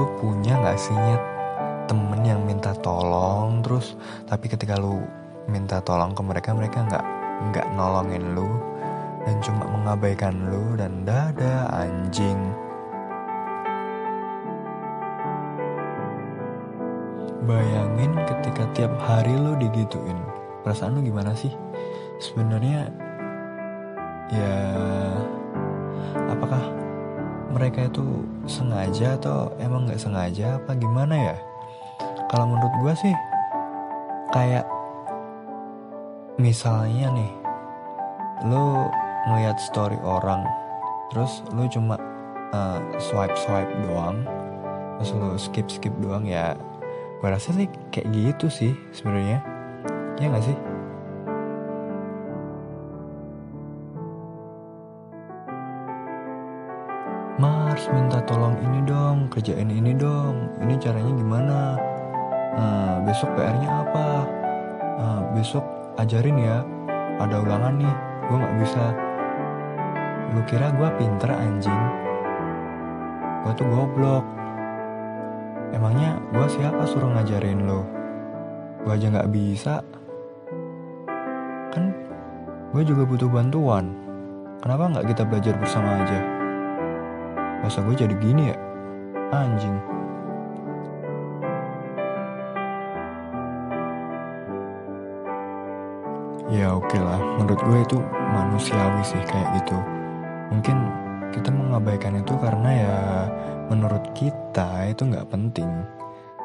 lu punya gak sih nyet temen yang minta tolong terus tapi ketika lu minta tolong ke mereka mereka nggak nggak nolongin lu dan cuma mengabaikan lu dan dada anjing. Bayangin ketika tiap hari lu digituin perasaan lu gimana sih? Sebenarnya ya apakah mereka itu sengaja atau emang nggak sengaja apa gimana ya? Kalau menurut gue sih kayak misalnya nih lu ngeliat story orang terus lu cuma uh, swipe swipe doang terus lu skip skip doang ya gue rasa sih kayak gitu sih sebenarnya. Ya nggak sih Mars minta tolong ini dong kerjain ini dong. Ini caranya gimana? Uh, besok PR-nya apa? Uh, besok ajarin ya ada ulangan nih gue nggak bisa. Lu kira gue pinter anjing? Gue tuh goblok. Emangnya gue siapa suruh ngajarin lo gue aja nggak bisa. Kan gue juga butuh bantuan. Kenapa nggak kita belajar bersama aja masa gue jadi gini ya? Anjing. Ya oke okay lah. Menurut gue itu manusiawi sih kayak gitu. Mungkin kita mengabaikan itu karena ya menurut kita itu nggak penting.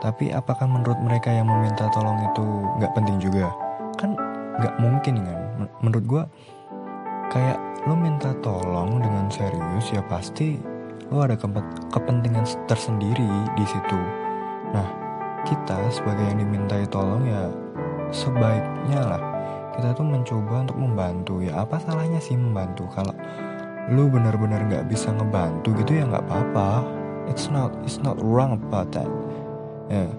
Tapi apakah menurut mereka yang meminta tolong itu nggak penting juga? Kan nggak mungkin kan? Menurut gue kayak lo minta tolong dengan serius ya pasti lo ada kepentingan tersendiri di situ. Nah kita sebagai yang dimintai tolong ya sebaiknya lah. Kita tuh mencoba untuk membantu. Ya apa salahnya sih membantu? Kalau lu benar-benar nggak bisa ngebantu gitu ya nggak apa-apa. It's not it's not wrong about that. Ya.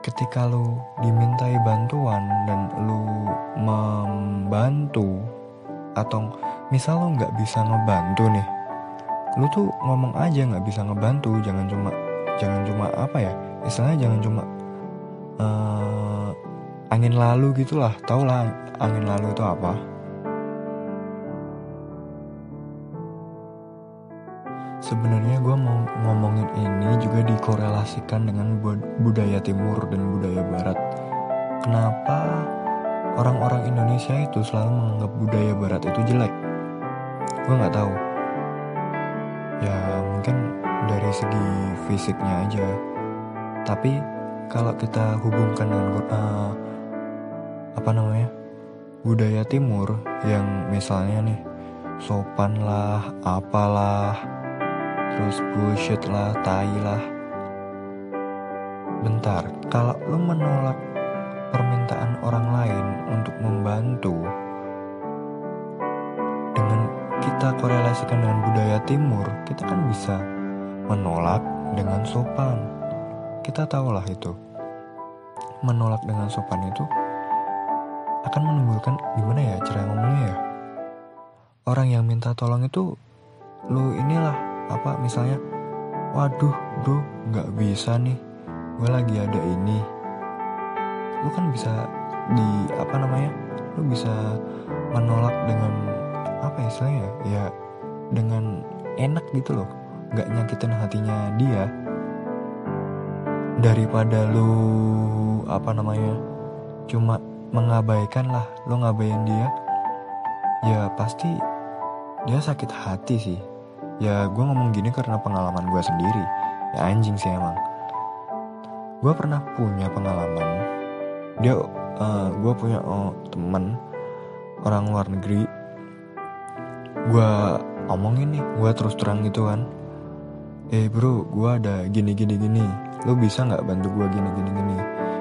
Ketika lu dimintai bantuan dan lu membantu atau misal lu nggak bisa ngebantu nih lu tuh ngomong aja nggak bisa ngebantu jangan cuma jangan cuma apa ya istilahnya jangan cuma uh, angin lalu gitulah tau lah angin lalu itu apa. Sebenarnya gue mau ngomongin ini juga dikorelasikan dengan budaya timur dan budaya barat. Kenapa orang-orang Indonesia itu selalu menganggap budaya barat itu jelek? Gue nggak tahu ya mungkin dari segi fisiknya aja. Tapi kalau kita hubungkan dengan uh, apa namanya budaya timur yang misalnya nih sopan lah apalah terus bullshit lah tai lah. Bentar kalau lu menolak permintaan orang lain untuk membantu kita korelasikan dengan budaya timur kita kan bisa menolak dengan sopan. Kita tahulah itu. Menolak dengan sopan itu akan menimbulkan gimana ya cara ngomongnya ya? Orang yang minta tolong itu lu inilah apa misalnya waduh bro nggak bisa nih gue lagi ada ini lu kan bisa di apa namanya lu bisa menolak dengan apa ya istilahnya ya? Dengan enak gitu loh. Nggak nyakitin hatinya dia. Daripada lu apa namanya cuma mengabaikan lah lo ngabain dia ya pasti dia sakit hati sih. Ya gue ngomong gini karena pengalaman gue sendiri. Ya anjing sih emang. Gue pernah punya pengalaman. Dia uh, gue punya oh, temen orang luar negeri gue omongin nih gue terus terang gitu kan. Eh bro gue ada gini gini gini. Lo bisa nggak bantu gue gini gini gini?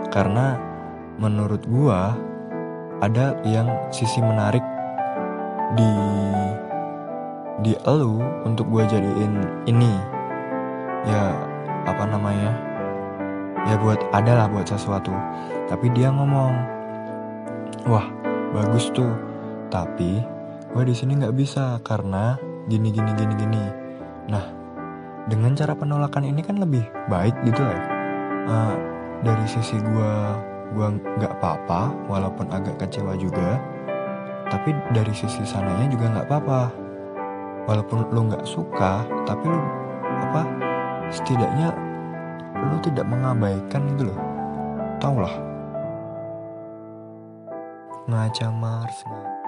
Karena menurut gue ada yang sisi menarik di di elu untuk gue jadiin ini. Ya apa namanya? Ya buat adalah buat sesuatu. Tapi dia ngomong wah bagus tuh. Tapi gue di sini nggak bisa karena gini gini gini gini. Nah dengan cara penolakan ini kan lebih baik gitu ya. Uh, dari sisi gue gue nggak apa-apa walaupun agak kecewa juga. Tapi dari sisi sananya juga nggak apa-apa. Walaupun lo nggak suka tapi lo apa setidaknya lo tidak mengabaikan gitu loh. Tau lah ngaca Mars. ngaca